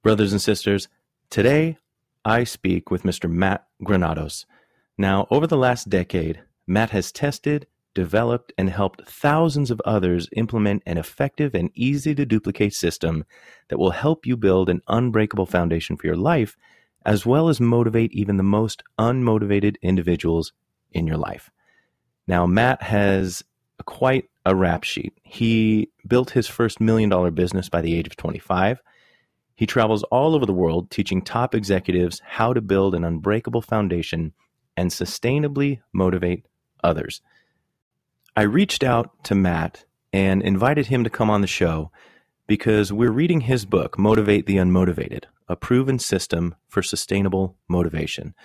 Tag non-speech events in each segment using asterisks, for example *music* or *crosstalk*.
Brothers and sisters, today I speak with Mr. Matt Granados. Now, over the last decade, Matt has tested, developed, and helped thousands of others implement an effective and easy to duplicate system that will help you build an unbreakable foundation for your life, as well as motivate even the most unmotivated individuals in your life. Now, Matt has quite a rap sheet. He built his first million dollar business by the age of 25. He travels all over the world teaching top executives how to build an unbreakable foundation and sustainably motivate others. I reached out to Matt and invited him to come on the show because we're reading his book, Motivate the Unmotivated, a proven system for sustainable motivation,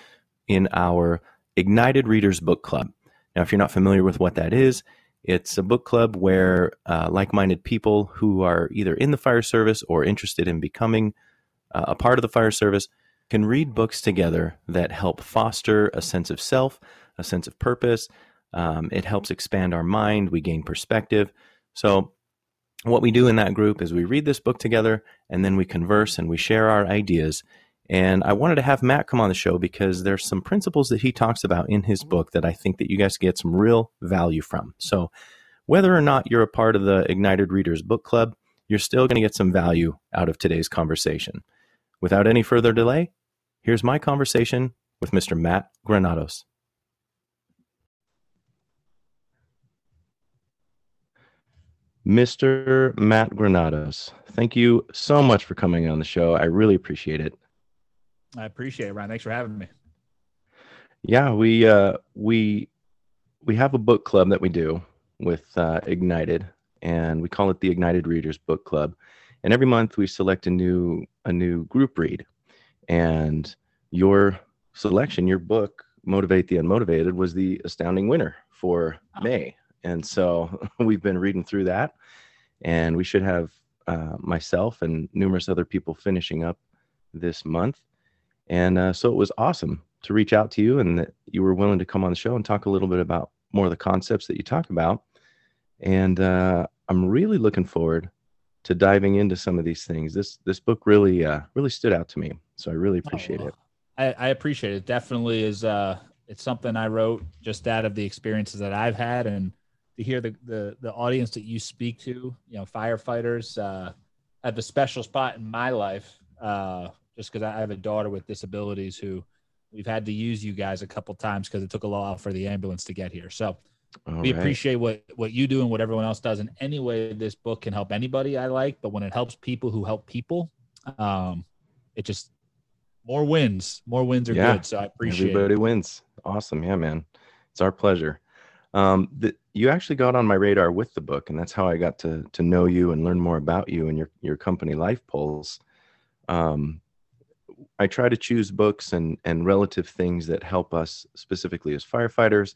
in our Ignited Readers Book Club. Now, if you're not familiar with what that is, it's a book club where uh, like minded people who are either in the fire service or interested in becoming uh, a part of the fire service can read books together that help foster a sense of self, a sense of purpose, um, it helps expand our mind. We gain perspective. So, what we do in that group is we read this book together and then we converse and we share our ideas. And I wanted to have Matt come on the show because there's some principles that he talks about in his book that I think that you guys get some real value from. So, whether or not you're a part of the Ignited Readers Book Club, you're still going to get some value out of today's conversation. Without any further delay, here's my conversation with Mr. Matt Granados. Mr. Matt Granados, thank you so much for coming on the show. I really appreciate it. I appreciate it, Ryan. Thanks for having me. Yeah, we uh, we we have a book club that we do with uh, Ignited, and we call it the Ignited Readers Book Club. And every month we select a new a new group read, and your selection, your book, Motivate the Unmotivated, was the astounding winner for oh. May and so *laughs* we've been reading through that, and we should have uh, myself and numerous other people finishing up this month. And uh, so it was awesome to reach out to you and that you were willing to come on the show and talk a little bit about more of the concepts that you talk about. And uh, I'm really looking forward to diving into some of these things. This this book really uh, really stood out to me, so I really appreciate oh, it. I, I, appreciate it. Definitely is. Uh, it's something I wrote just out of the experiences that I've had, and to hear the, the, the audience that you speak to, you know, firefighters, uh, have a special spot in my life, uh, just because I have a daughter with disabilities who we've had to use you guys a couple times because it took a while for the ambulance to get here. So All we right. appreciate what what you do and what everyone else does. In any way this book can help anybody, I like. But when it helps people who help people, um, it just more wins. More wins are yeah. good. So I appreciate. Everybody it. wins. Awesome, yeah, man. It's our pleasure. Um, the, you actually got on my radar with the book, and that's how I got to to know you and learn more about you and your your company, Life Pulse. Um, I try to choose books and and relative things that help us specifically as firefighters,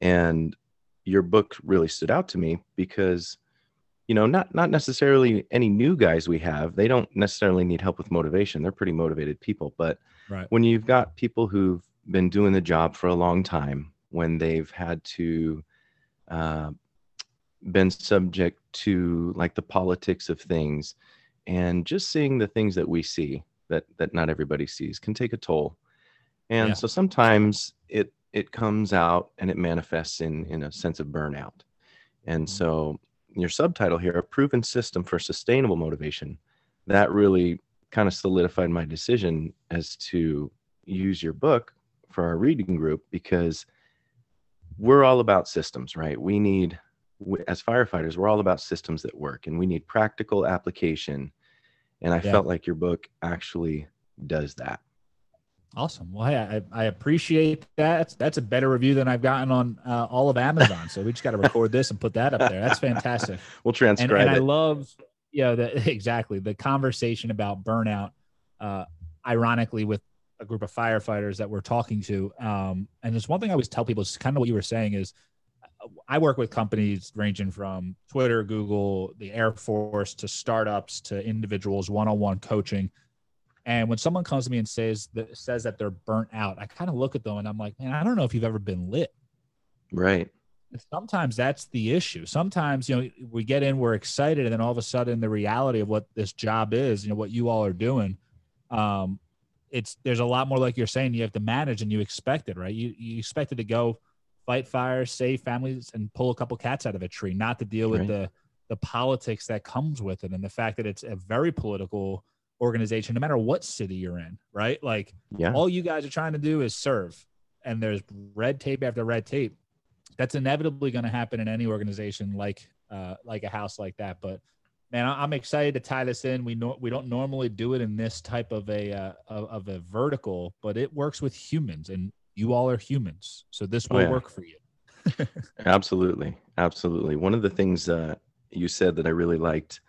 and your book really stood out to me because you know not not necessarily any new guys we have they don't necessarily need help with motivation. They're pretty motivated people. But right. when you've got people who've been doing the job for a long time when they've had to uh, been subject to like the politics of things and just seeing the things that we see that that not everybody sees can take a toll and yeah. so sometimes it it comes out and it manifests in in a sense of burnout and mm-hmm. so your subtitle here a proven system for sustainable motivation that really kind of solidified my decision as to use your book for our reading group because we're all about systems, right? We need, as firefighters, we're all about systems that work and we need practical application. And I yeah. felt like your book actually does that. Awesome. Well, hey, I, I appreciate that. That's a better review than I've gotten on uh, all of Amazon. So we just got to record this and put that up there. That's fantastic. *laughs* we'll transcribe and, and it. I love, you know, the, *laughs* exactly the conversation about burnout. Uh, ironically, with a group of firefighters that we're talking to. Um, and there's one thing I always tell people it's kind of what you were saying is I work with companies ranging from Twitter, Google, the Air Force to startups to individuals, one-on-one coaching. And when someone comes to me and says that says that they're burnt out, I kind of look at them and I'm like, man, I don't know if you've ever been lit. Right. sometimes that's the issue. Sometimes, you know, we get in, we're excited, and then all of a sudden the reality of what this job is, you know, what you all are doing, um, it's there's a lot more like you're saying you have to manage and you expect it, right? You you expect it to go fight fires, save families, and pull a couple cats out of a tree, not to deal with right. the the politics that comes with it and the fact that it's a very political organization, no matter what city you're in, right? Like yeah. all you guys are trying to do is serve. And there's red tape after red tape that's inevitably going to happen in any organization like uh, like a house like that. But man, I'm excited to tie this in. We know we don't normally do it in this type of a uh, of, of, a vertical, but it works with humans, and you all are humans, so this oh, will oh, yeah. work for you. *laughs* absolutely, absolutely. One of the things uh, you said that I really liked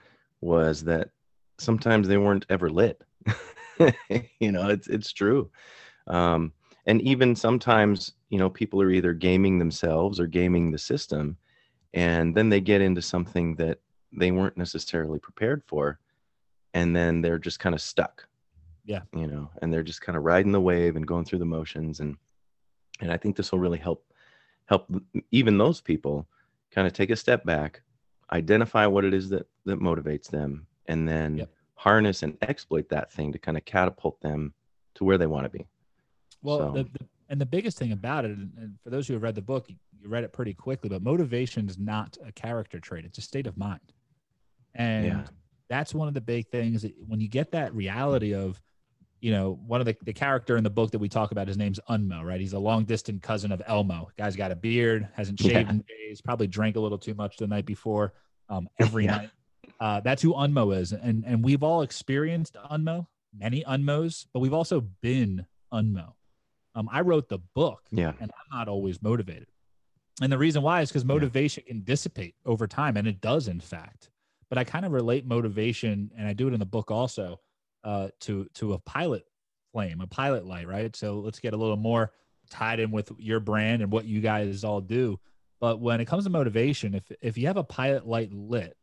was that sometimes they weren't ever lit. *laughs* you know, it's it's true. Um, and even sometimes you know people are either gaming themselves or gaming the system and then they get into something that they weren't necessarily prepared for and then they're just kind of stuck yeah you know and they're just kind of riding the wave and going through the motions and and i think this will really help help even those people kind of take a step back identify what it is that that motivates them and then yep. harness and exploit that thing to kind of catapult them to where they want to be well, so. the, the, and the biggest thing about it, and for those who have read the book, you read it pretty quickly, but motivation is not a character trait; it's a state of mind, and yeah. that's one of the big things. When you get that reality of, you know, one of the, the character in the book that we talk about, his name's Unmo, right? He's a long distant cousin of Elmo. Guy's got a beard, hasn't shaved yeah. in days, probably drank a little too much the night before, um, *laughs* every yeah. night. Uh, that's who Unmo is, and and we've all experienced Unmo, many Unmos, but we've also been Unmo um, I wrote the book, yeah, and I'm not always motivated. And the reason why is because motivation yeah. can dissipate over time, and it does, in fact. But I kind of relate motivation, and I do it in the book also, uh, to to a pilot flame, a pilot light, right? So let's get a little more tied in with your brand and what you guys all do. But when it comes to motivation, if if you have a pilot light lit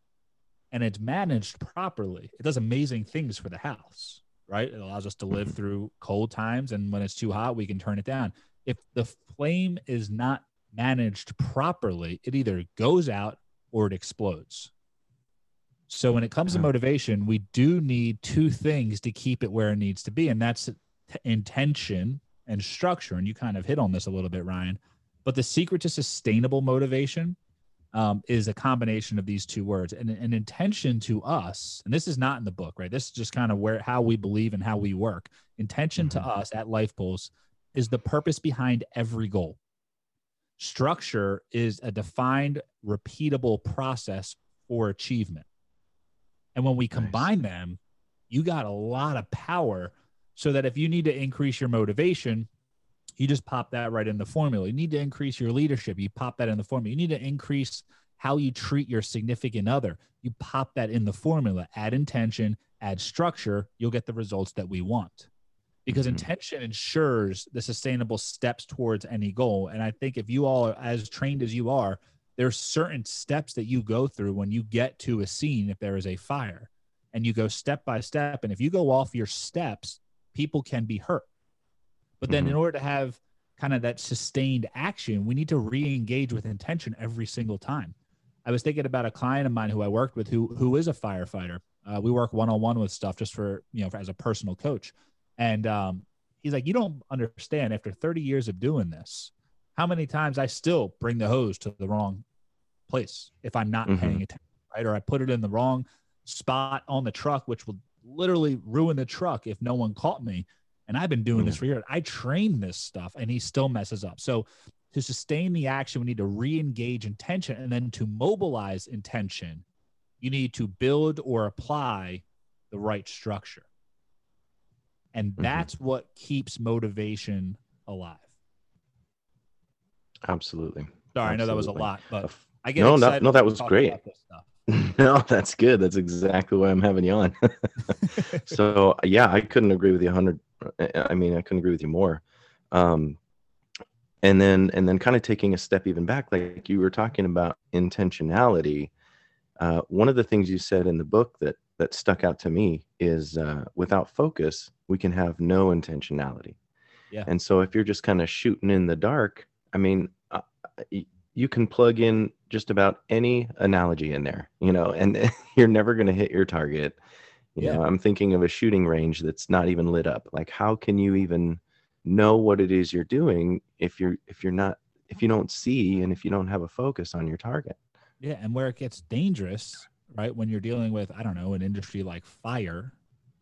and it's managed properly, it does amazing things for the house right? It allows us to live through cold times. And when it's too hot, we can turn it down. If the flame is not managed properly, it either goes out or it explodes. So when it comes to motivation, we do need two things to keep it where it needs to be. And that's intention and structure. And you kind of hit on this a little bit, Ryan. But the secret to sustainable motivation um, is a combination of these two words and an intention to us and this is not in the book right this is just kind of where how we believe and how we work intention mm-hmm. to us at life pulse is the purpose behind every goal structure is a defined repeatable process for achievement and when we combine nice. them you got a lot of power so that if you need to increase your motivation you just pop that right in the formula. You need to increase your leadership. You pop that in the formula. You need to increase how you treat your significant other. You pop that in the formula. Add intention, add structure. You'll get the results that we want. Because mm-hmm. intention ensures the sustainable steps towards any goal. And I think if you all are as trained as you are, there's certain steps that you go through when you get to a scene if there is a fire and you go step by step. And if you go off your steps, people can be hurt but then, mm-hmm. in order to have kind of that sustained action, we need to re-engage with intention every single time. I was thinking about a client of mine who I worked with who who is a firefighter. Uh, we work one on one with stuff just for you know for, as a personal coach, and um, he's like, you don't understand. After 30 years of doing this, how many times I still bring the hose to the wrong place if I'm not mm-hmm. paying attention, right? Or I put it in the wrong spot on the truck, which will literally ruin the truck if no one caught me and I've been doing mm. this for years. I train this stuff and he still messes up. So to sustain the action, we need to re-engage intention. And then to mobilize intention, you need to build or apply the right structure. And mm-hmm. that's mm-hmm. what keeps motivation alive. Absolutely. Sorry, Absolutely. I know that was a lot, but I get no, no, no, that was great. *laughs* no, that's good. That's exactly why I'm having you on. *laughs* so yeah, I couldn't agree with you 100 I mean, I couldn't agree with you more. Um, and then, and then, kind of taking a step even back, like you were talking about intentionality. Uh, one of the things you said in the book that that stuck out to me is uh, without focus, we can have no intentionality. Yeah. And so, if you're just kind of shooting in the dark, I mean, uh, you can plug in just about any analogy in there, you know, and *laughs* you're never going to hit your target. You Yeah. know, I'm thinking of a shooting range that's not even lit up. Like, how can you even know what it is you're doing if you're if you're not if you don't see and if you don't have a focus on your target? Yeah, and where it gets dangerous, right? When you're dealing with, I don't know, an industry like fire,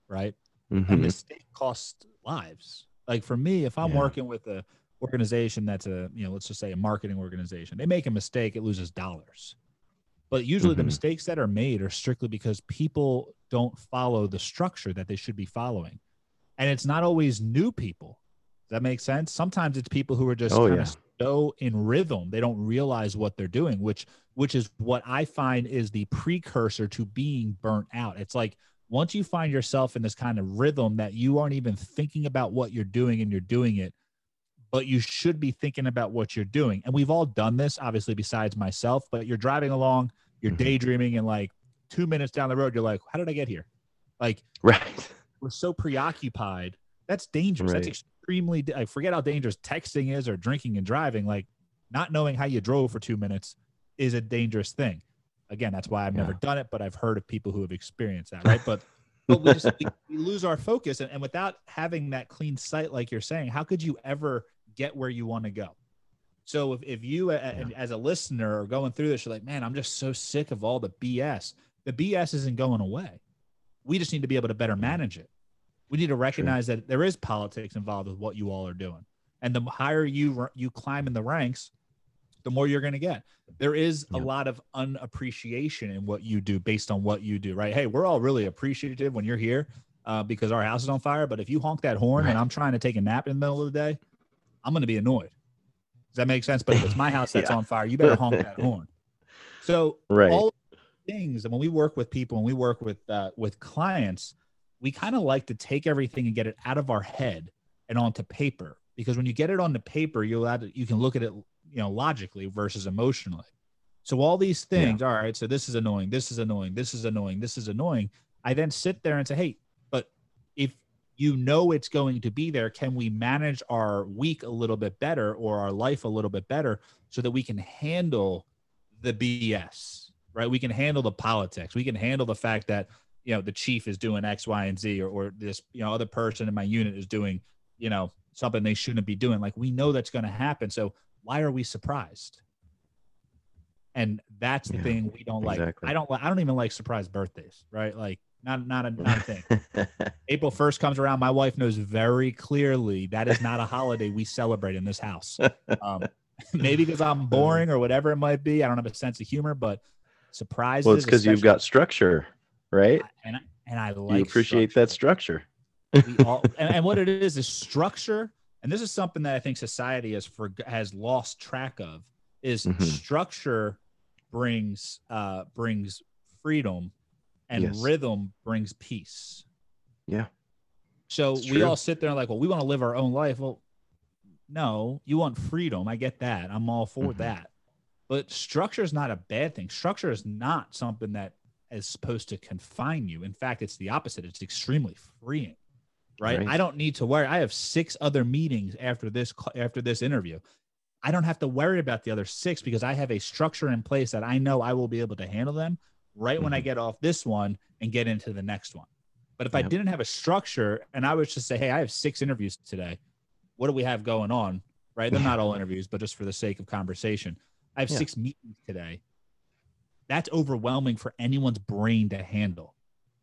right? A Mhm. mistake costs lives. Like for me, if I'm Yeah. working with a organization that's a, you know, let's just say a marketing organization, they make a mistake, it loses dollars. But usually the Mhm. mistakes that are made are strictly because people don't follow the structure that they should be following. And it's not always new people. Does that make sense? Sometimes it's people who are just Oh, kind yeah. of so in rhythm they don't realize what they're doing which which is what i find is the precursor to being burnt out it's like once you find yourself in this kind of rhythm that you aren't even thinking about what you're doing and you're doing it but you should be thinking about what you're doing and we've all done this obviously besides myself but you're driving along you're Mhm. daydreaming and like two minutes down the road you're like how did i get here like Right. *laughs* we're so preoccupied. That's dangerous. That's extremely. I forget how dangerous texting is or drinking and driving. Like not knowing how you drove for two minutes is a dangerous thing. Again, that's why I've never done it, but I've heard of people who have experienced that. Right, but *laughs* but we just we, we lose our focus, and, and without having that clean sight, like you're saying, how could you ever get where you want to go? So if, if you a- as a listener are going through this, you're like, man, I'm just so sick of all the BS. The BS isn't going away. We just need to be able to better manage it. We need to recognize that there is politics involved with what you all are doing, and the higher you you climb in the ranks, the more you're going to get. There is a lot of unappreciation in what you do based on what you do. Right? Hey, we're all really appreciative when you're here uh, because our house is on fire. But if you honk that horn and I'm trying to take a nap in the middle of the day, I'm going to be annoyed. Does that make sense? But if it's my house *laughs* that's Yeah. on fire, you better honk *laughs* that horn. So Right. all things and when we work with people and we work with uh, with clients we kind of like to take everything and get it out of our head and onto paper because when you get it onto paper you allowed to, you can look at it you know logically versus emotionally so all these things all right so this is annoying this is annoying this is annoying this is annoying i then sit there and say hey but if you know it's going to be there can we manage our week a little bit better or our life a little bit better so that we can handle the bs right? We can handle the politics. We can handle the fact that you know the chief is doing x y and z or, or this you know other person in my unit is doing you know something they shouldn't be doing. Like we know that's going to happen. So why are we surprised? And that's the Yeah, thing we don't like. i don't i don't even like surprise birthdays right? Like not not a, not a thing *laughs* april 1st comes around my wife knows very clearly that is not a holiday we celebrate in this house um, *laughs* maybe because i'm *laughs* boring or whatever it might be i don't have a sense of humor but surprises well, it's because you've got structure, right? and I, and I like you appreciate that structure. we all, and, and what it is is structure and this is something that i think society has for has lost track of is Mhm. structure brings uh brings freedom and Yes. rhythm brings peace. Yeah. so It's we true. all sit there and like well we want to live our own life. Well no you want freedom. I get that. I'm all for Mhm. that. But structure is not a bad thing. Structure is not something that is supposed to confine you. In fact it's the opposite. It's extremely freeing right, Right. i don't need to worry. I have six other meetings after this after this interview. I don't have to worry about the other six because i have a structure in place that i know i will be able to handle them right when i Mhm. get off this one and get into the next one. But if i didn't have a structure and i was just say hey i have six interviews today. What do we have going on? Right? They're not all interviews but just for the sake of conversation. I have Yeah. six meetings today. That's overwhelming for anyone's brain to handle.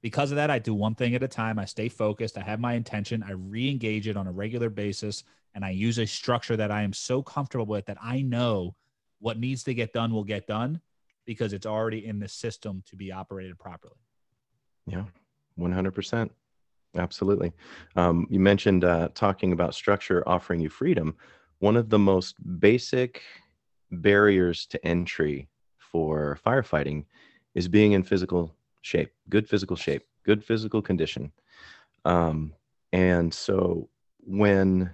Because of that i do one thing at a time. I stay focused. I have my intention. I re-engage it on a regular basis and i use a structure that i am so comfortable with that i know what needs to get done will get done because it's already in the system to be operated properly Yeah, 100%. Absolutely. Um, you mentioned uh, talking about structure offering you freedom. One of the most basic barriers to entry for firefighting is being in physical shape, good physical shape, good physical condition. Um, and so when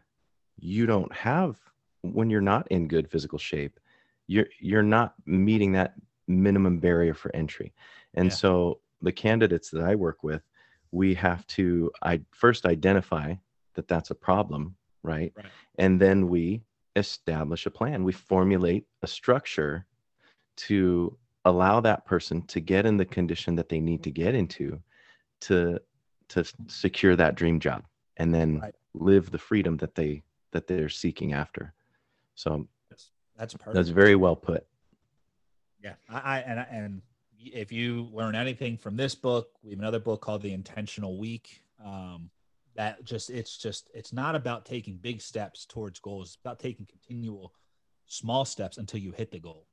you don't have, when you're not in good physical shape, you're you're not meeting that minimum barrier for entry. And Yeah. so the candidates that I work with, we have to I first identify that that's a problem, right? Right. And then we establish a plan. We formulate a structure to allow that person to get in the condition that they need to get into to to secure that dream job and then right. live the freedom that they that they're seeking after. So that's perfect. That's very well put. Yeah, I, I and and if you learn anything from this book, we have another book called The Intentional Week. Um, that just it's just it's not about taking big steps towards goals. It's about taking continual small steps until you hit the goal,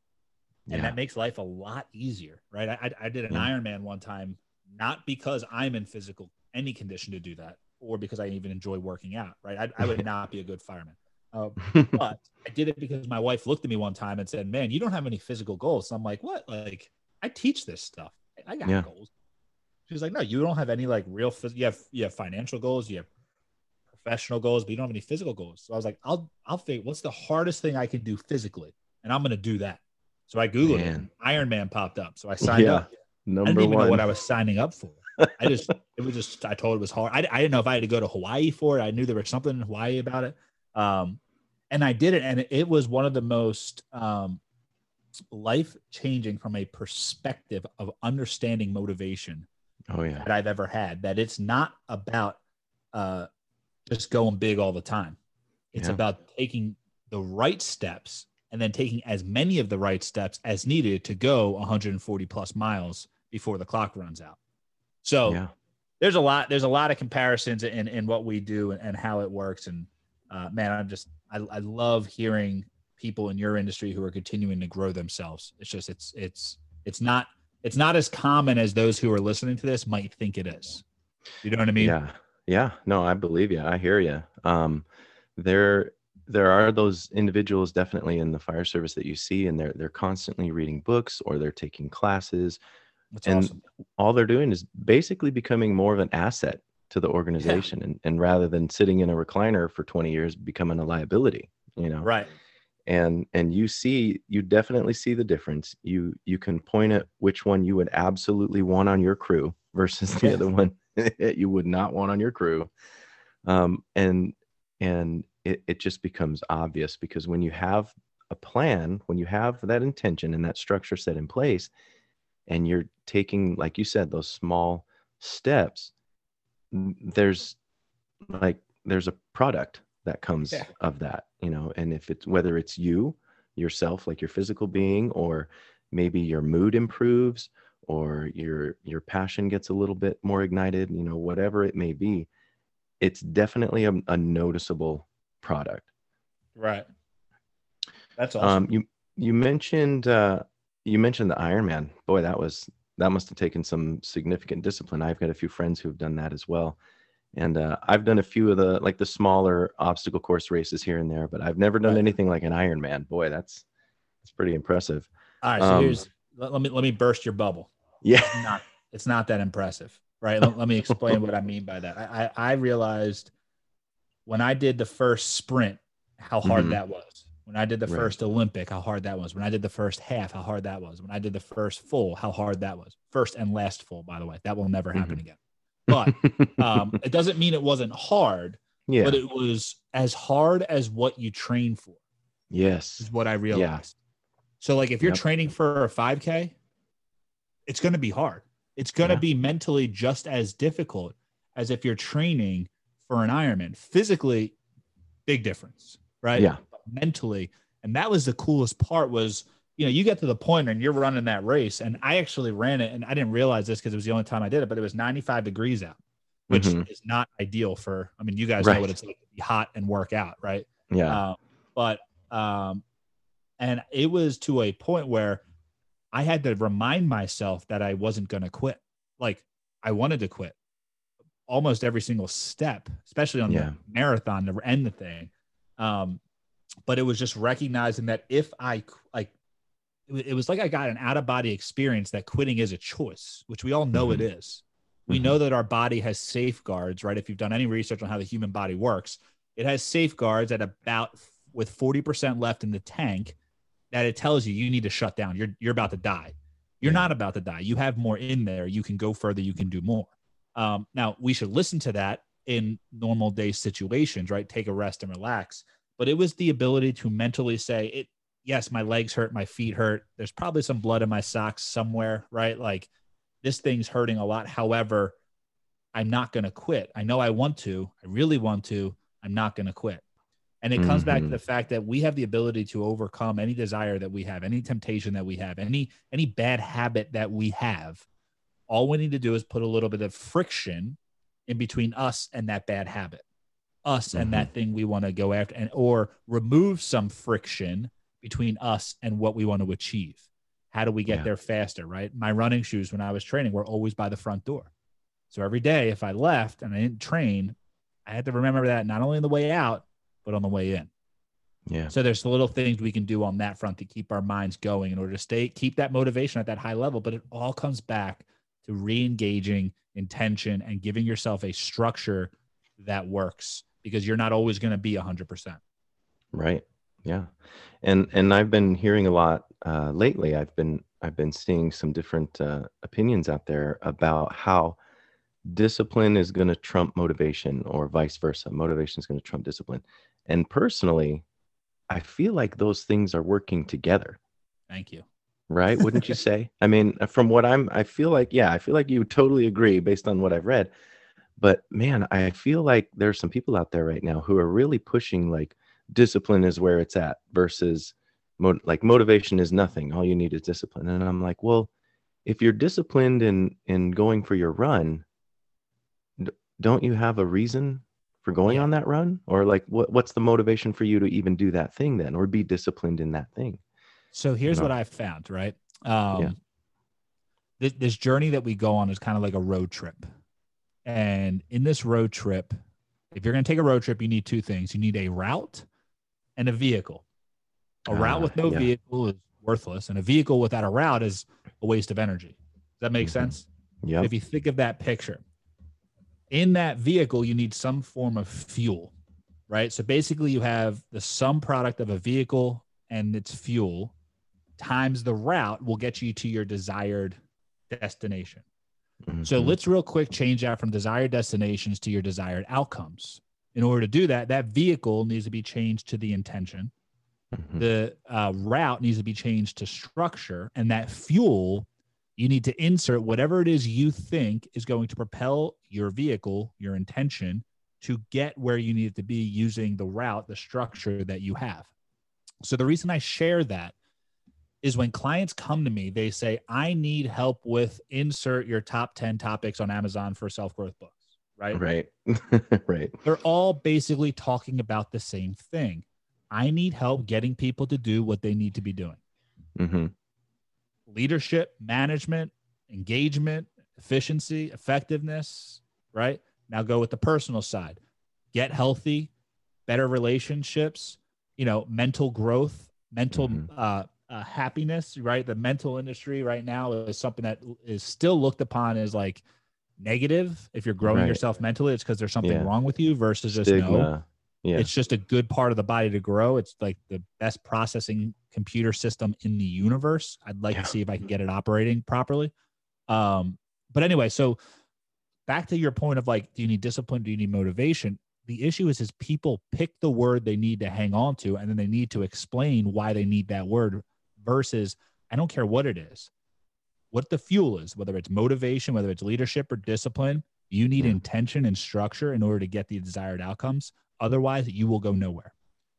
and yeah. that makes life a lot easier, right? I I did an yeah. Ironman one time, not because I'm in physical any condition to do that, or because I even enjoy working out, right? I, I would *laughs* not be a good fireman. Uh, *laughs* but I did it because my wife looked at me one time and said, "Man, you don't have any physical goals." So I'm like, "What? Like, I teach this stuff. I got yeah. goals." She's like, "No, you don't have any like real. Phys- you have you have financial goals. You have professional goals, but you don't have any physical goals." So I was like, "I'll I'll think what's the hardest thing I can do physically, and I'm going to do that." So I googled Man. it. Ironman popped up, so I signed yeah. up. Number I didn't even one. know what I was signing up for. I just it was just I told it was hard. I, I didn't know if I had to go to Hawaii for it. I knew there was something in Hawaii about it. Um, and I did it, and it was one of the most um, life changing from a perspective of understanding motivation. Oh yeah, that I've ever had. That it's not about uh, just going big all the time. It's yeah. about taking the right steps and then taking as many of the right steps as needed to go 140 plus miles before the clock runs out. So yeah. there's a lot there's a lot of comparisons in in what we do and, and how it works. And uh, man, I'm just I, I love hearing people in your industry who are continuing to grow themselves. It's just it's it's it's not it's not as common as those who are listening to this might think it is. You know what I mean? Yeah. Yeah. No, I believe you. I hear you. Um, there there are those individuals definitely in the fire service that you see and they're they're constantly reading books or they're taking classes That's and awesome. all they're doing is basically becoming more of an asset to the *laughs* organization yeah. and, and rather than sitting in a recliner for 20 years becoming a liability you know? Right. And and you see you definitely see the difference. You you can point at which one you would absolutely want on your crew versus the other *laughs* one that you would not want on your crew. Um and and it, it just becomes obvious because when you have a plan when you have that intention and that structure set in place and you're taking like you said those small steps there's like there's a product that comes yeah. of that you know and if it's whether it's you yourself like your physical being or maybe your mood improves or your your passion gets a little bit more ignited you know whatever it may be it's definitely a, a noticeable product. Right. That's awesome. um, you you mentioned uh you mentioned the ironman boy that was that must have taken some significant discipline. I've got a few friends who've done that as well. And uh, I've done a few of the like the smaller obstacle course races here and there, but I've never done right. anything like an Ironman. Boy, that's that's pretty impressive. All right, so um, here's let, let, me let me burst your bubble. Yeah, it's not, it's not that impressive, right? let, let, me explain what I mean by that. I, I, I realized when I did the first sprint how hard mm-hmm. that was. When I did the right. first Olympic, how hard that was. When I did the first half, how hard that was. When I did the first full, how hard that was. First and last full, by the way. That will never happen mm-hmm. again. But *laughs* um, it doesn't mean it wasn't hard. Yeah. But it was as hard as what you train for. Yes. Is what I realized. Yeah. So, like, if you're yep. training for a 5K, it's going to be hard. It's going to yeah. be mentally just as difficult as if you're training for an Ironman. Physically, big difference, right? Yeah mentally. And that was the coolest part was, you know, you get to the point and you're running that race. And I actually ran it and I didn't realize this because it was the only time I did it, but it was 95 degrees out, which mm-hmm. is not ideal for, I mean, you guys right. know what it's like to be hot and work out, right? Yeah. Um, but, um, and it was to a point where I had to remind myself that I wasn't going to quit. Like I wanted to quit almost every single step, especially on yeah. the marathon to end the thing. Um, but it was just recognizing that if I like, it was like I got an out of body experience that quitting is a choice, which we all know mm-hmm. it is. We mm-hmm. know that our body has safeguards, right? If you've done any research on how the human body works, it has safeguards at about with 40% left in the tank that it tells you you need to shut down. You're you're about to die. You're yeah. not about to die. You have more in there. You can go further. You can do more. Um, now we should listen to that in normal day situations, right? Take a rest and relax. But it was the ability to mentally say it yes my legs hurt my feet hurt. There's probably some blood in my socks somewhere right? Like this thing's hurting a lot. However i'm not going to quit. I know i want to. I really want to. I'm not going to quit. And it comes mm-hmm. back to mm-hmm. the fact that we have the ability to overcome any desire that we have any temptation that we have any any bad habit that we have. All we need to do is put a little bit of friction in between us and that bad habit us mm-hmm. and that thing we want to go after and or remove some friction between us and what we want to achieve. How do we get yeah. there faster right? My running shoes when i was training were always by the front door. So every day if i left and i didn't train i had to remember that not only on the way out but on the way in. Yeah. So there's little things we can do on that front to keep our minds going in order to stay keep that motivation at that high level but it all comes back to re-engaging intention and giving yourself a structure that works because you're not always going to be 100%. Right. Yeah. And and I've been hearing a lot uh, lately. I've been I've been seeing some different uh, opinions out there about how discipline is going to trump motivation or vice versa. Motivation is going to trump discipline. And personally, I feel like those things are working together. Thank you. Right? Wouldn't you *laughs* say? I mean, from what I'm I feel like yeah, I feel like you totally agree based on what I've read but man i feel like there's some people out there right now who are really pushing like discipline is where it's at versus mo- like motivation is nothing all you need is discipline and i'm like well if you're disciplined in in going for your run d- don't you have a reason for going yeah. on that run or like what, what's the motivation for you to even do that thing then or be disciplined in that thing so here's you know? what i've found right um yeah. this, this journey that we go on is kind of like a road trip and in this road trip, if you're going to take a road trip, you need two things you need a route and a vehicle. A uh, route with no yeah. vehicle is worthless, and a vehicle without a route is a waste of energy. Does that make mm-hmm. sense? Yeah. If you think of that picture, in that vehicle, you need some form of fuel, right? So basically, you have the sum product of a vehicle and its fuel times the route will get you to your desired destination. Mm-hmm. So let's real quick change that from desired destinations to your desired outcomes. In order to do that, that vehicle needs to be changed to the intention. Mm-hmm. The uh, route needs to be changed to structure, and that fuel you need to insert whatever it is you think is going to propel your vehicle, your intention, to get where you need it to be using the route, the structure that you have. So the reason I share that is when clients come to me, they say, I need help with insert your top 10 topics on Amazon for self growth books, right? Right. *laughs* right. They're all basically talking about the same thing. I need help getting people to do what they need to be doing. Mm-hmm. Leadership, management, engagement, efficiency, effectiveness, right? Now go with the personal side. Get healthy, better relationships, you know, mental growth, mental mm-hmm. uh, uh, happiness, right? The mental industry right now is something that is still looked upon as like negative. If you're growing right. yourself mentally, it's because there's something yeah. wrong with you versus just no. Yeah. It's just a good part of the body to grow. It's like the best processing computer system in the universe. I'd like yeah. to see if I can get it operating properly. Um, but anyway, so back to your point of like, do you need discipline? Do you need motivation? the issue is is people pick the word they need to hang on to and then they need to explain why they need that word versus I don't care what it is, what the fuel is, whether it's motivation, whether it's leadership or discipline, you need mm. intention and structure in order to get the desired outcomes. Otherwise, you will go nowhere.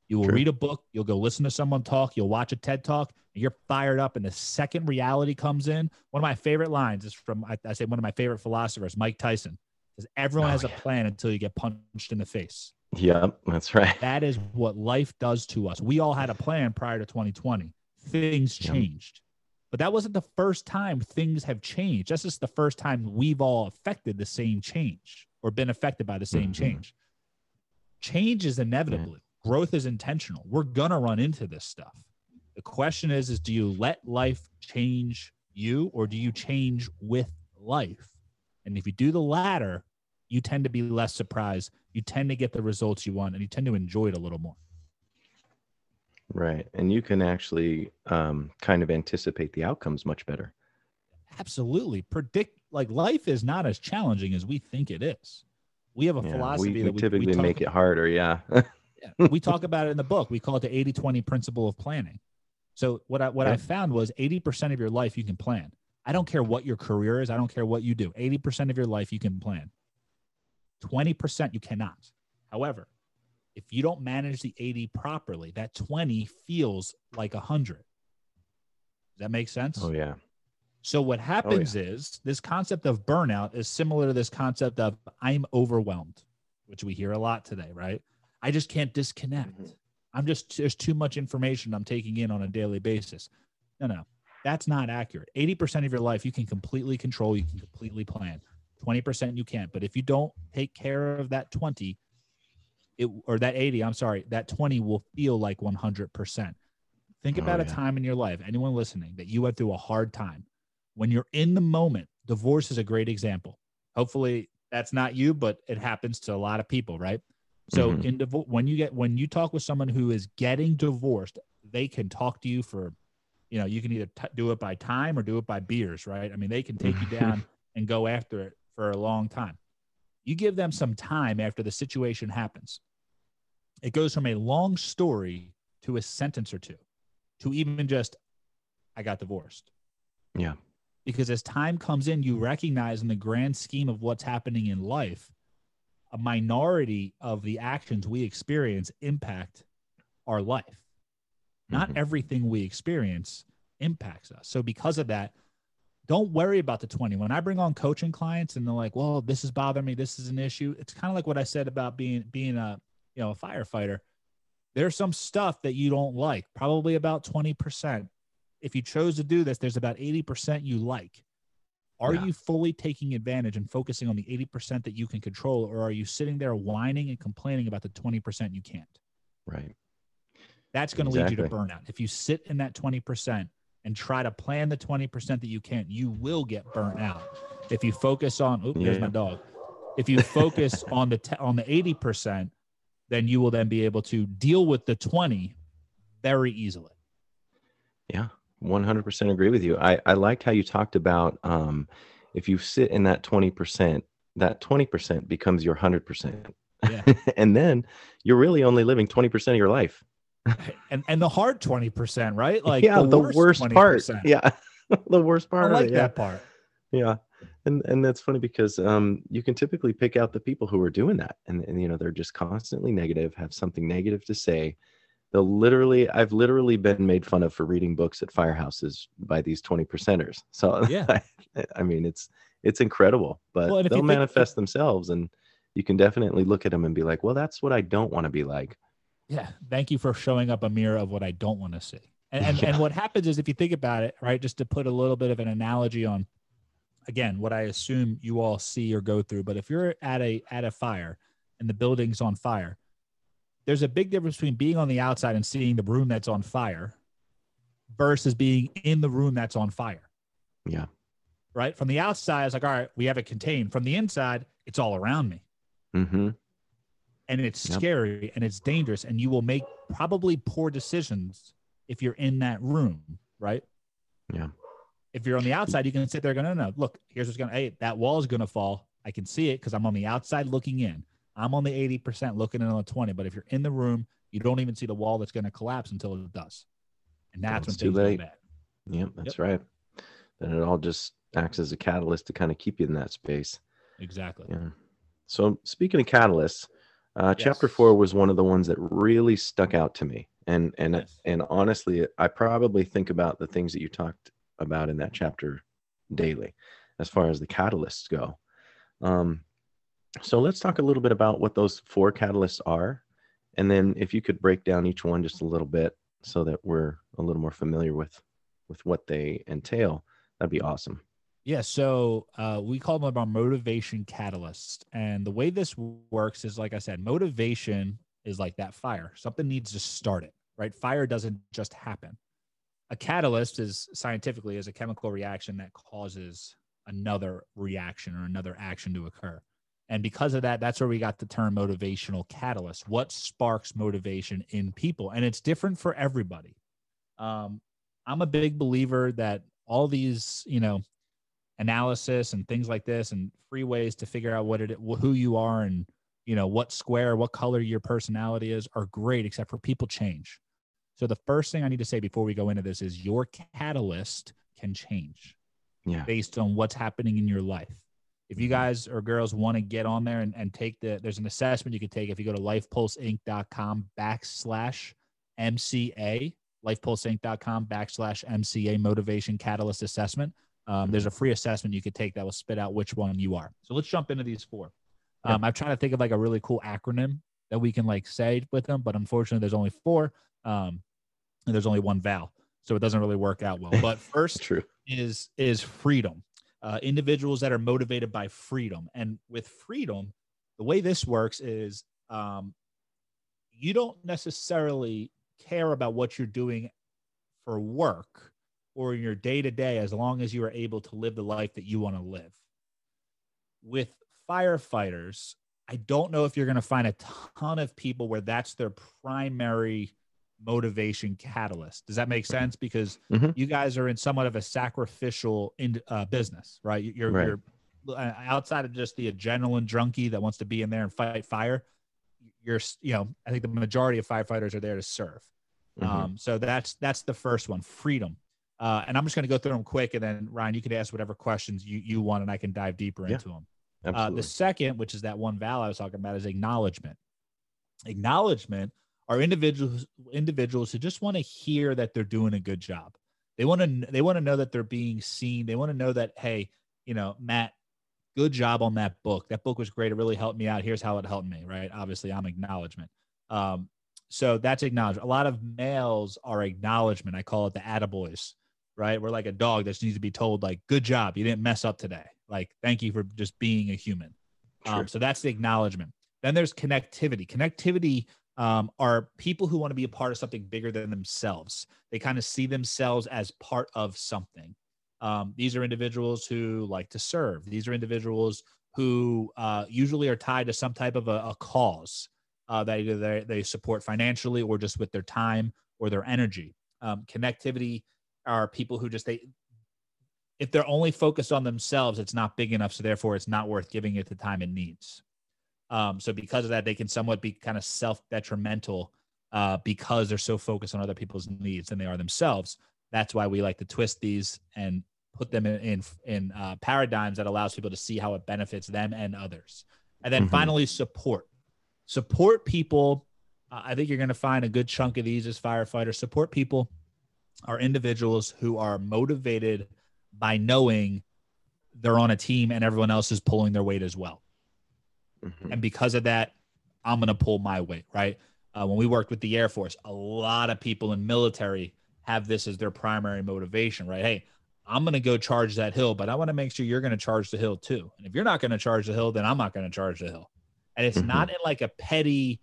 You will True. read a book, you'll go listen to someone talk, you'll watch a TED talk, and you're fired up. And the second reality comes in, one of my favorite lines is from, I, I say, one of my favorite philosophers, Mike Tyson, says, everyone oh, has a plan until you get punched in the face. Yep, that's right. That is what life does to us. We all had a plan prior to 2020 things changed. But that wasn't the first time things have changed. That's just the first time we've all affected the same change or been affected by the same mm-hmm. change. Change is inevitable. Growth is intentional. We're gonna run into this stuff. The question is, is do you let life change you or do you change with life? And if you do the latter, you tend to be less surprised. You tend to get the results you want and you tend to enjoy it a little more. Right. And you can actually um, kind of anticipate the outcomes much better. Absolutely. Predict, like, life is not as challenging as we think it is. We have a yeah, philosophy we, that we typically we make it harder. Yeah. Yeah. we *laughs* talk about it in the book. We call it the 80 20 principle of planning. So what I what I found was 80% of your life you can plan. I don't care what your career is, I don't care what you do. 80% of your life you can plan. 20% you cannot. However, if you don't manage the 80 properly, that 20 feels like 100. Does that make sense? Oh yeah. So what happens oh, yeah. is this concept of burnout is similar to this concept of I'm overwhelmed, which we hear a lot today, right? I just can't disconnect. Mm-hmm. I'm just there's too much information I'm taking in on a daily basis. No, no. That's not accurate. 80% of your life you can completely control, you can completely plan. 20% you can't. But if you don't take care of that 20, it or that 80, I'm sorry, that 20 will feel like 100%. Think oh, about yeah. a time in your life, anyone listening, that you went through a hard time when you're in the moment, divorce is a great example. Hopefully that's not you, but it happens to a lot of people, right? So mm-hmm. in divorce, when you get when you talk with someone who is getting divorced, they can talk to you for, you know, you can either t- do it by time or do it by beers, right? I mean, they can take you *laughs* down and go after it for a long time. You give them some time after the situation happens. It goes from a long story to a sentence or two, to even just, I got divorced. Yeah because as time comes in, you recognize in the grand scheme of what's happening in life, a minority of the actions we experience impact our life. Not mm-hmm. everything we experience impacts us. So, because of that, don't worry about the 20. When I bring on coaching clients and they're like, well, this is bothering me, this is an issue. It's kind of like what I said about being being a you know a firefighter. There's some stuff that you don't like, probably about 20% if you chose to do this, there's about 80% you like. Are yeah. you fully taking advantage and focusing on the 80% that you can control, or are you sitting there whining and complaining about the 20% you can't? Right. That's going to exactly. lead you to burnout. If you sit in that 20% and try to plan the 20% that you can't, you will get burnt out. If you focus on, oh, yeah. there's my dog. If you focus *laughs* on the te- on the 80%, then you will then be able to deal with the 20 very easily. Yeah. 100% agree with you. I, I liked how you talked about um, if you sit in that 20%, that 20% becomes your 100%. Yeah. *laughs* and then you're really only living 20% of your life. *laughs* and and the hard 20%, right? Like yeah, the, the worst, worst part. Yeah. *laughs* the worst part. I like it, that yeah. part. Yeah. And and that's funny because um you can typically pick out the people who are doing that and, and you know they're just constantly negative, have something negative to say. They'll literally i've literally been made fun of for reading books at firehouses by these 20 percenters. *laughs* So yeah. I, I mean it's it's incredible but well, they'll manifest think, themselves and you can definitely look at them and be like well that's what i don't want to be like. Yeah thank you for showing up a mirror of what i don't want to see. And and, *laughs* yeah. and what happens is if you think about it right just to put a little bit of an analogy on again what i assume you all see or go through but if you're at a at a fire and the building's on fire there's a big difference between being on the outside and seeing the room that's on fire versus being in the room that's on fire. Yeah. Right. From the outside, it's like, all right, we have it contained. From the inside, it's all around me. Mm-hmm. And it's yep. scary and it's dangerous. And you will make probably poor decisions if you're in that room. Right. Yeah. If you're on the outside, you can sit there going, no, no, look, here's what's going to, hey, that wall is going to fall. I can see it because I'm on the outside looking in. I'm on the 80% looking in on the 20. But if you're in the room, you don't even see the wall that's going to collapse until it does. And that's when too late. bad. Yep, that's yep. right. Then it all just acts as a catalyst to kind of keep you in that space. Exactly. Yeah. So speaking of catalysts, uh, yes. chapter four was one of the ones that really stuck out to me. And and yes. and honestly, I probably think about the things that you talked about in that chapter daily, as far as the catalysts go. Um, so let's talk a little bit about what those four catalysts are. And then if you could break down each one just a little bit so that we're a little more familiar with with what they entail, that'd be awesome. Yeah, so uh, we call them our motivation catalysts. And the way this works is, like I said, motivation is like that fire. Something needs to start it, right? Fire doesn't just happen. A catalyst is scientifically is a chemical reaction that causes another reaction or another action to occur. And because of that, that's where we got the term motivational catalyst. What sparks motivation in people? And it's different for everybody. Um, I'm a big believer that all these, you know, analysis and things like this and free ways to figure out what it who you are and you know, what square, what color your personality is are great, except for people change. So the first thing I need to say before we go into this is your catalyst can change Yeah. based on what's happening in your life. If you Mhm. guys or girls want to get on there and, and take the, there's an assessment you can take if you go to lifepulseinc.com backslash MCA, lifepulseinc.com backslash MCA motivation catalyst assessment. Um, there's a free assessment you could take that will spit out which one you are. So let's jump into these four. Yeah. Um, I'm trying to think of like a really cool acronym that we can like say with them, but unfortunately there's only four. Um, and there's only one vowel. So it doesn't really work out well. But *laughs* first, True. is is freedom. Uh, individuals that are motivated by freedom, and with freedom, the way this works is um, you don't necessarily care about what you're doing for work or in your day to day, as long as you are able to live the life that you want to live. With firefighters, I don't know if you're going to find a ton of people where that's their primary motivation catalyst. Does that make sense? Because Mhm. you guys are in somewhat of a sacrificial in, uh, business, right? You're, Right. you're uh, outside of just the adrenaline junkie that wants to be in there and fight fire. You're, you know, I think the majority of firefighters are there to serve. Mhm. Um, so that's that's the first one, freedom. Uh, and I'm just going to go through them quick, and then Ryan, you can ask whatever questions you you want, and I can dive deeper Yeah. into them. Uh, the second, which is that one vowel I was talking about, is acknowledgement. Acknowledgement are individuals individuals who just want to hear that they're doing a good job. They want to they want to know that they're being seen. They want to know that hey, you know, Matt, good job on that book. That book was great. It really helped me out. Here's how it helped me. Right. Obviously, I'm acknowledgement. Um, so that's acknowledgement. A lot of males are acknowledgement. I call it the attaboys. Right. We're like a dog that needs to be told like, good job. You didn't mess up today. Like, thank you for just being a human. Um, so that's the acknowledgement. Then there's connectivity. Connectivity um, are people who want to be a part of something bigger than themselves. They kind of see themselves as part of something. Um, these are individuals who like to serve. These are individuals who uh, usually are tied to some type of a, a cause uh, that either they, they support financially or just with their time or their energy. Um, connectivity are people who just they if they're only focused on themselves, it's not big enough. So therefore, it's not worth giving it the time it needs. Um, so because of that, they can somewhat be kind of self detrimental uh, because they're so focused on other people's needs than they are themselves. That's why we like to twist these and put them in in, in uh, paradigms that allows people to see how it benefits them and others. And then Mhm. finally, support. Support people. Uh, I think you're going to find a good chunk of these as firefighters. Support people are individuals who are motivated by knowing they're on a team and everyone else is pulling their weight as well. Mhm. And because of that, I'm going to pull my weight, right? Uh, when we worked with the Air Force, a lot of people in military have this as their primary motivation, right? Hey, I'm going to go charge that hill, but I want to make sure you're going to charge the hill too. And if you're not going to charge the hill, then I'm not going to charge the hill. And it's Mhm. not in like a petty,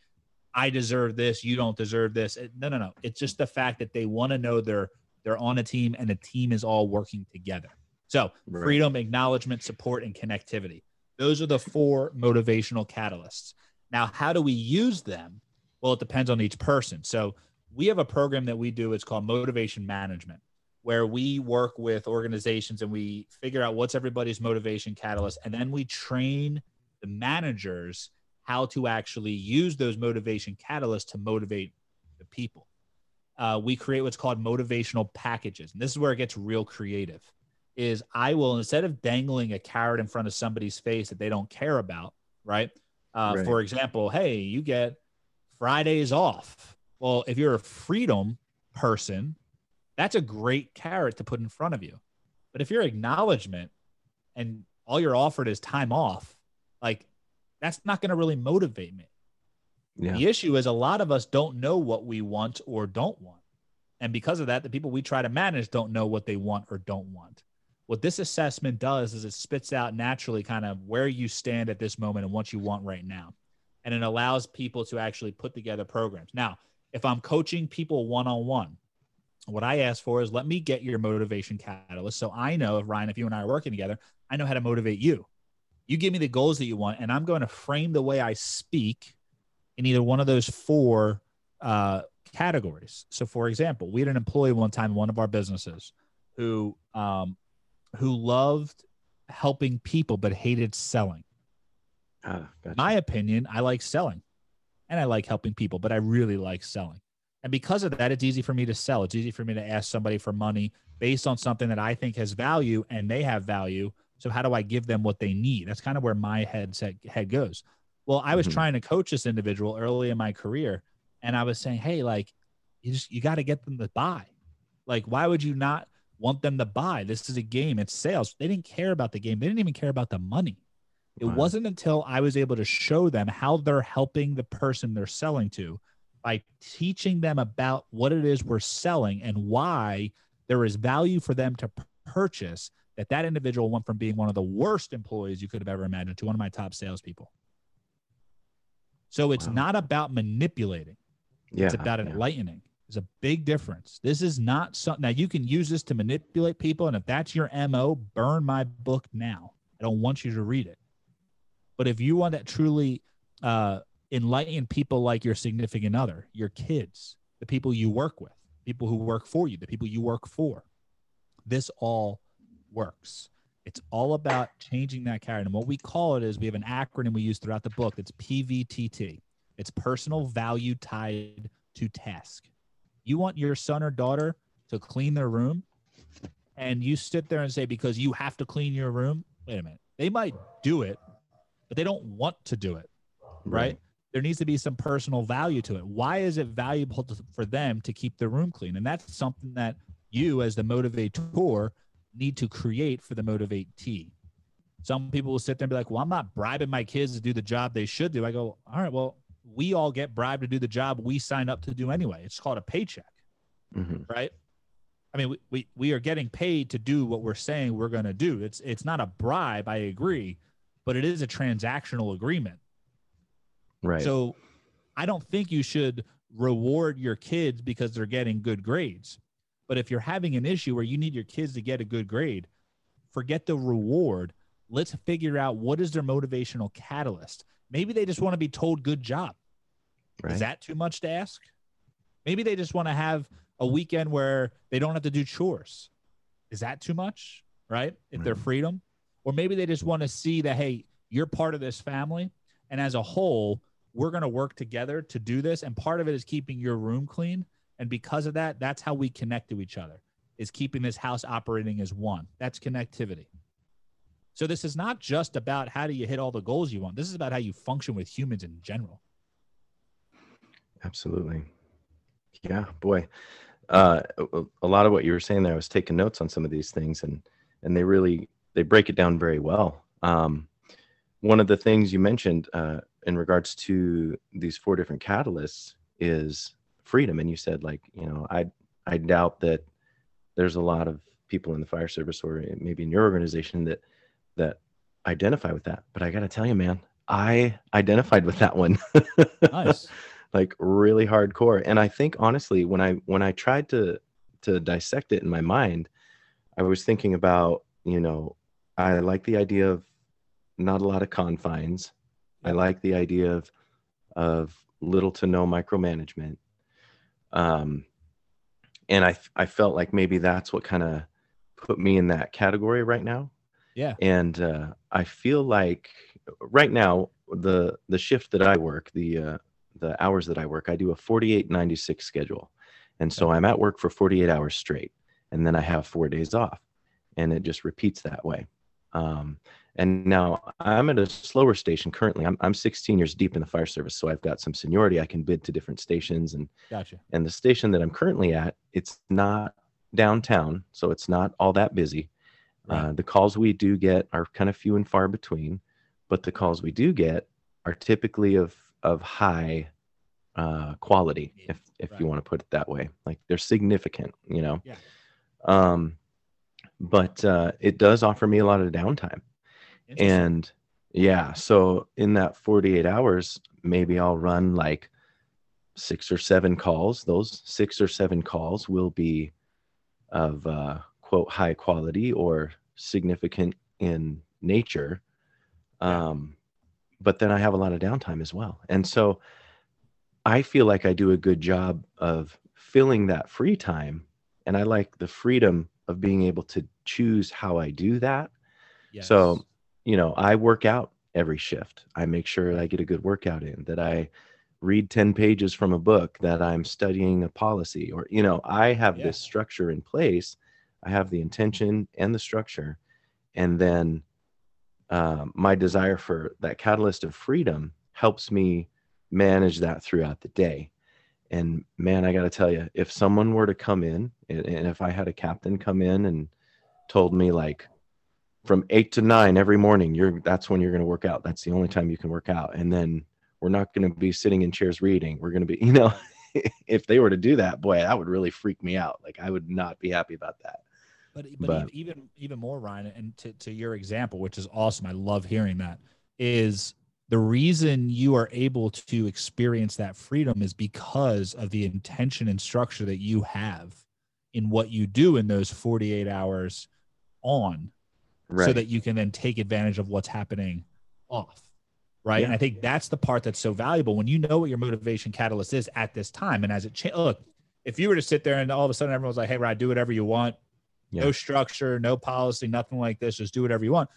I deserve this, you don't deserve this. It- no, no, no. It's just the fact that they want to know they're they're on a team and the team is all working together. So Right. freedom, acknowledgement, support, and connectivity. Those are the four motivational catalysts. Now, how do we use them? Well, it depends on each person. So we have a program that we do. It's called motivation management, where we work with organizations and we figure out what's everybody's motivation catalyst, and then we train the managers how to actually use those motivation catalysts to motivate the people. Uh, we create what's called motivational packages, and this is where it gets real creative. Is I will instead of dangling a carrot in front of somebody's face that they don't care about, right? Uh, Right. For example, hey, you get Fridays off. Well, if you're a freedom person, that's a great carrot to put in front of you. But if you're acknowledgement and all you're offered is time off, like that's not going to really motivate me. Yeah. The issue is a lot of us don't know what we want or don't want. And because of that, the people we try to manage don't know what they want or don't want. What this assessment does is it spits out naturally kind of where you stand at this moment and what you want right now. And it allows people to actually put together programs. Now, if I'm coaching people one on one, what I ask for is let me get your motivation catalyst. So I know, Ryan, if you and I are working together, I know how to motivate you. You give me the goals that you want, and I'm going to frame the way I speak in either one of those four uh, categories. So, for example, we had an employee one time in one of our businesses who um, who loved helping people but hated selling. Ah, gotcha. My opinion, I like selling and I like helping people, but I really like selling. And because of that, it's easy for me to sell. It's easy for me to ask somebody for money based on something that I think has value and they have value. So how do I give them what they need? That's kind of where my head set, head goes. Well, I was Mhm. trying to coach this individual early in my career, and I was saying, "Hey, like, you just you got to get them to buy. Like, why would you not want them to buy? This is a game. It's sales. They didn't care about the game. They didn't even care about the money. It Wow. wasn't until I was able to show them how they're helping the person they're selling to by teaching them about what it is we're selling and why there is value for them to purchase that that individual went from being one of the worst employees you could have ever imagined to one of my top salespeople. So it's Wow. not about manipulating. yeah, It's about yeah. enlightening. There's a big difference. This is not something now you can use this to manipulate people. And if that's your MO, burn my book now. I don't want you to read it. But if you want to truly uh, enlighten people like your significant other, your kids, the people you work with, people who work for you, the people you work for, this all works. It's all about changing that character. And what we call it is we have an acronym we use throughout the book that's PVTT. It's personal value tied to task. You want your son or daughter to clean their room, and you sit there and say, because you have to clean your room, wait a minute. They might do it, but they don't want to do it, right? There needs to be some personal value to it. Why is it valuable to, for them to keep their room clean? And that's something that you, as the motivator, need to create for the motivatee. Some people will sit there and be like, well, I'm not bribing my kids to do the job they should do. I go, all right, well, we all get bribed to do the job we sign up to do anyway. It's called a paycheck, Mhm. right? I mean, we, we, we are getting paid to do what we're saying we're going to do. It's, it's not a bribe, I agree, but it is a transactional agreement. Right. So I don't think you should reward your kids because they're getting good grades. But if you're having an issue where you need your kids to get a good grade, forget the reward. Let's figure out what is their motivational catalyst. Maybe they just want to be told good job. right. Is that too much to ask? Maybe they just want to have a weekend where they don't have to do chores. Is that too much? Right? If they're freedom. Or maybe they just want to see that, hey, you're part of this family. And as a whole, we're going to work together to do this. And part of it is keeping your room clean. And because of that, that's how we connect to each other, is keeping this house operating as one. That's connectivity. So this is not just about how do you hit all the goals you want. This is about how you function with humans in general. Absolutely. Yeah, boy. Uh, a, lot of what you were saying there, I was taking notes on some of these things, and and they really they break it down very well. Um, one of the things you mentioned uh, in regards to these four different catalysts is freedom, and you said like you know I I doubt that there's a lot of people in the fire service or maybe in your organization that that identify with that. But I got to tell you, man, I identified with that one. *laughs* Nice. like really hardcore and i think honestly when i when i tried to to dissect it in my mind i was thinking about you know i like the idea of not a lot of confines i like the idea of of little to no micromanagement um and i i felt like maybe that's what kind of put me in that category right now Yeah. and uh, i feel like right now the the shift that i work the uh, the hours that i work i do a 48 96 schedule. And so i'm at work for 48 hours straight and then i have four days off and it just repeats that way. Um, and now i'm at a slower station currently. I'm, I'm 16 years deep in the fire service so i've got some seniority. I can bid to different stations and Gotcha. and the station that i'm currently at it's not downtown so it's not all that busy Right. uh, the calls we do get are kind of few and far between, but the calls we do get are typically of of high uh, quality, if if right. you want to put it that way. Like they're significant, you know. Yeah. Um, but uh, it does offer me a lot of downtime, and yeah. So in that forty eight hours, maybe I'll run like six or seven calls. Those six or seven calls will be of uh, quote high quality or significant in nature. Um, but then I have a lot of downtime as well. And so I feel like I do a good job of filling that free time. And I like the freedom of being able to choose how I do that. Yes. So, you know, I work out every shift. I make sure I get a good workout in, that I read 10 pages from a book, that I'm studying a policy, or, you know, I have Yeah. this structure in place. I have the intention and the structure. And then um, my desire for that catalyst of freedom helps me manage that throughout the day. And man, I got to tell you, if someone were to come in, and, and if I had a captain come in and told me like from eight to nine every morning, you're that's when you're going to work out. That's the only time you can work out. And then we're not going to be sitting in chairs reading. We're going to be, *laughs* you know, *laughs* if they were to do that, boy, that would really freak me out. Like I would not be happy about that. But but, But- even even more, Ryan, and to, to your example, which is awesome. I love hearing that. Is the reason you are able to experience that freedom is because of the intention and structure that you have in what you do in those 48 hours on Right. so that you can then take advantage of what's happening off. Right. Yeah. And I think that's the part that's so valuable when you know what your motivation catalyst is at this time. And as it changes, look, if you were to sit there and all of a sudden everyone's like, hey, Rod, do whatever you want, Yeah. no structure, no policy, nothing like this, just do whatever you want.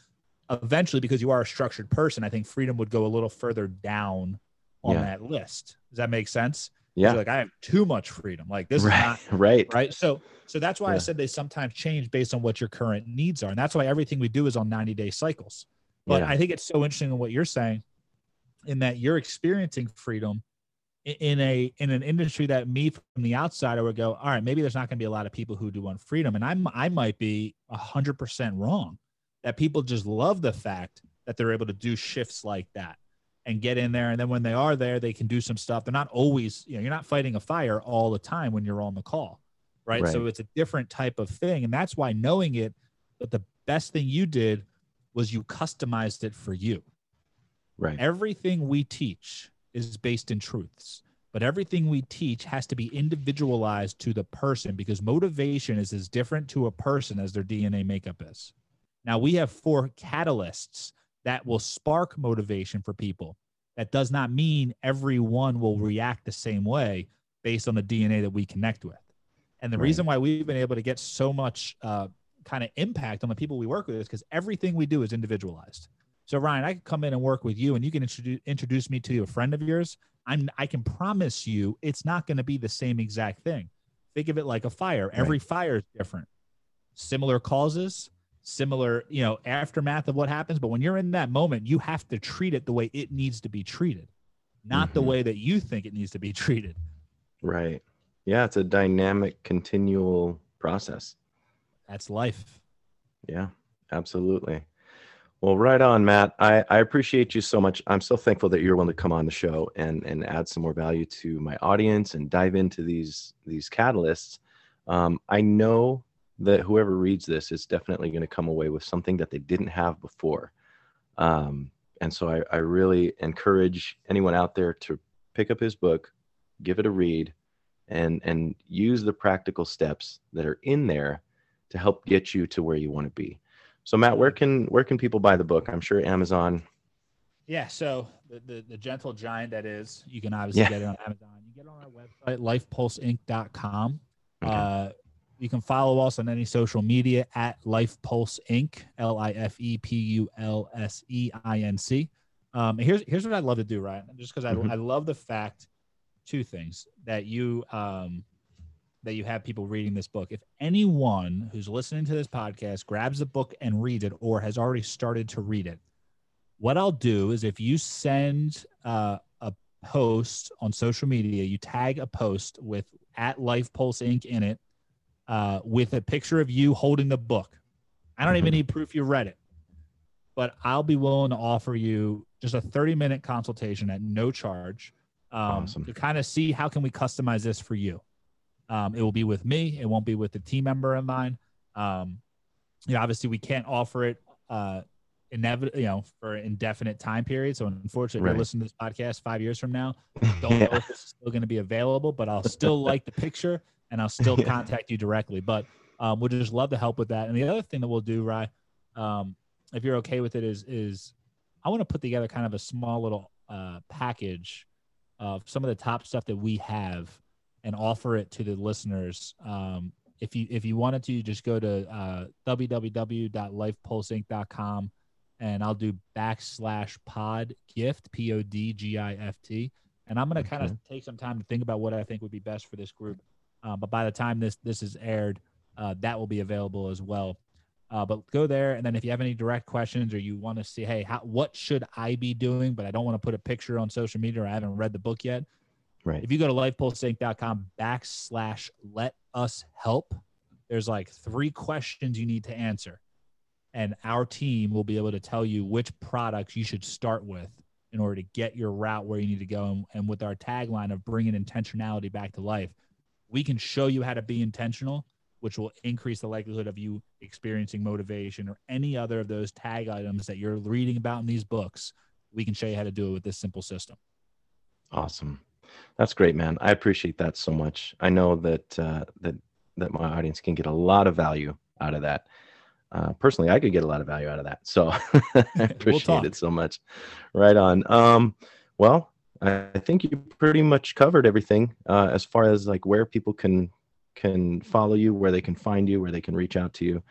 Eventually, because you are a structured person, I think freedom would go a little further down on Yeah. that list. Does that make sense? yeah. you're like, I have too much freedom. Like this is right. not *laughs* right. right so so that's why i said they sometimes change based on what your current needs are and that's why everything we do is on 90 day cycles but Yeah. i think it's so interesting in what you're saying in that you're experiencing freedom in a in an industry that me from the outsider would go all right maybe there's not going to be a lot of people who do want freedom and i'm i might be 100% wrong that people just love the fact that they're able to do shifts like that and get in there. And then when they are there they can do some stuff. They're not always you know you're not fighting a fire all the time when you're on the call right, so it's a different type of thing. And that's why knowing it but the best thing you did was you customized it for you. Right. everything we teach is based in truths but everything we teach has to be individualized to the person because motivation is as different to a person as their dna makeup is. Now we have four catalysts that will spark motivation for people. That does not mean everyone will react the same way based on the dna that we connect with. And the Right. reason why we've been able to get so much uh, kind of impact on the people we work with is because everything we do is individualized so Ryan, I could come in and work with you, and you can introduce introduce me to a friend of yours. I'm I can promise you, it's not going to be the same exact thing. Think of it like a fire. Every fire is different. Similar causes, similar you know aftermath of what happens. But when you're in that moment, you have to treat it the way it needs to be treated, not the Mhm. way that you think it needs to be *laughs* treated. Right. Yeah. It's a dynamic, continual process. That's life. Yeah, absolutely. Well, right on, Matt. I, I appreciate you so much. I'm so thankful that you're willing to come on the show and and add some more value to my audience and dive into these these catalysts. Um, I know that whoever reads this is definitely going to come away with something that they didn't have before. Um, and so I, I really encourage anyone out there to pick up his book, give it a read, and and use the practical steps that are in there to help get you to where you want to be. So Matt, where can where can people buy the book? I'm sure Amazon. Yeah, so the, the, the gentle giant that is, you can obviously Yeah. get it on Amazon. You get it on our website, lifepulseinc.com. Okay. Uh, you can follow us on any social media at Life Pulse Inc. L I F E P U L S E I N C. Um, here's here's what I'd love to do, Ryan. Just because I, Mhm. I love the fact, two things that you um, that you have people reading this book. If anyone who's listening to this podcast grabs the book and reads it, or has already started to read it, what I'll do is if you send uh, a post on social media, you tag a post with at Life Pulse Inc. in it uh, with a picture of you holding the book. I don't even Mhm. need proof you read it, but I'll be willing to offer you just a 30 minute consultation at no charge um, Awesome. to kind of see how can we customize this for you. Um, it will be with me. It won't be with a team member of mine. Um, you know, obviously we can't offer it uh, inevit- you know, for an indefinite time period. So unfortunately, if Right. you're listening to this podcast five years from now, *laughs* don't know if this is still going to be available, but I'll still *laughs* like the picture and I'll still Yeah. contact you directly. But um, we'll just love to help with that. And the other thing that we'll do, Rye, um, if you're okay with it, is is I want to put together kind of a small little uh, package of some of the top stuff that we have and offer it to the listeners. Um, if you if you wanted to, just go to uh, www.lifepulseinc.com and I'll do backslash pod gift, P O D G I F T. And I'm going to kind of take some time to think about what I think would be best for this group. Uh, but by the time this this is aired, uh, that will be available as well. Uh, but go there, and then if you have any direct questions or you want to see, hey, how, what should I be doing? But I don't want to put a picture on social media, or I haven't read the book yet. Right. If you go to lifepulseinc.com backslash let us help, there's like three questions you need to answer. And our team will be able to tell you which products you should start with in order to get your route where you need to go. And, and with our tagline of bringing intentionality back to life, we can show you how to be intentional, which will increase the likelihood of you experiencing motivation or any other of those tag items that you're reading about in these books. We can show you how to do it with this simple system. Awesome. That's great, man. I appreciate that so much. I know that uh, that that my audience can get a lot of value out of that. Uh, personally, I could get a lot of value out of that. So *laughs* I *laughs* appreciate we'll it so much. Right on. Um, well, I think you pretty much covered everything uh, as far as like where people can can follow you, where they can find you, where they can reach out to you.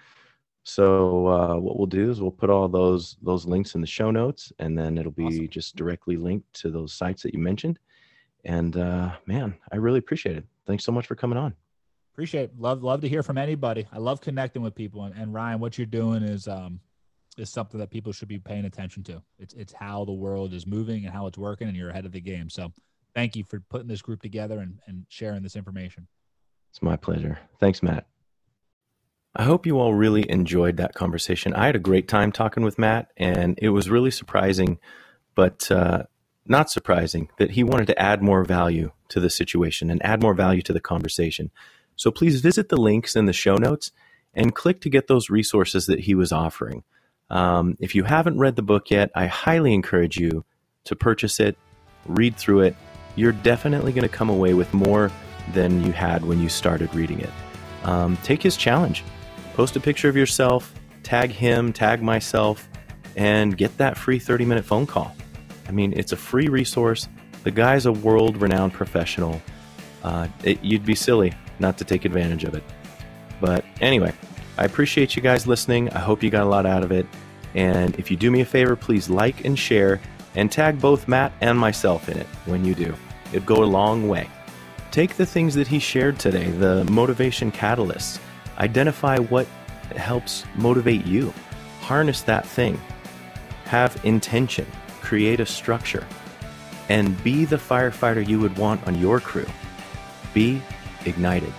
So uh, what we'll do is we'll put all those those links in the show notes, and then it'll be awesome. just directly linked to those sites that you mentioned. And uh, man, I really appreciate it. Thanks so much for coming on. Appreciate it. love love to hear from anybody. I love connecting with people. And, and Ryan, what you're doing is um, is something that people should be paying attention to. It's it's how the world is moving and how it's working, and you're ahead of the game. So thank you for putting this group together and, and sharing this information. It's my pleasure. Thanks, Matt. I hope you all really enjoyed that conversation. I had a great time talking with Matt, and it was really surprising, but uh, not surprising that he wanted to add more value to the situation and add more value to the conversation. So please visit the links in the show notes and click to get those resources that he was offering. Um, if you haven't read the book yet, I highly encourage you to purchase it, read through it. You're definitely going to come away with more than you had when you started reading it. Um, take his challenge. Post a picture of yourself, tag him, tag myself, and get that free 30 minute phone call. I mean, it's a free resource. The guy's a world renowned professional. Uh, it, you'd be silly not to take advantage of it. But anyway, I appreciate you guys listening. I hope you got a lot out of it. And if you do me a favor, please like and share and tag both Matt and myself in it when you do. It'd go a long way. Take the things that he shared today, the motivation catalysts, identify what helps motivate you, harness that thing, have intention create a structure, and be the firefighter you would want on your crew. Be ignited.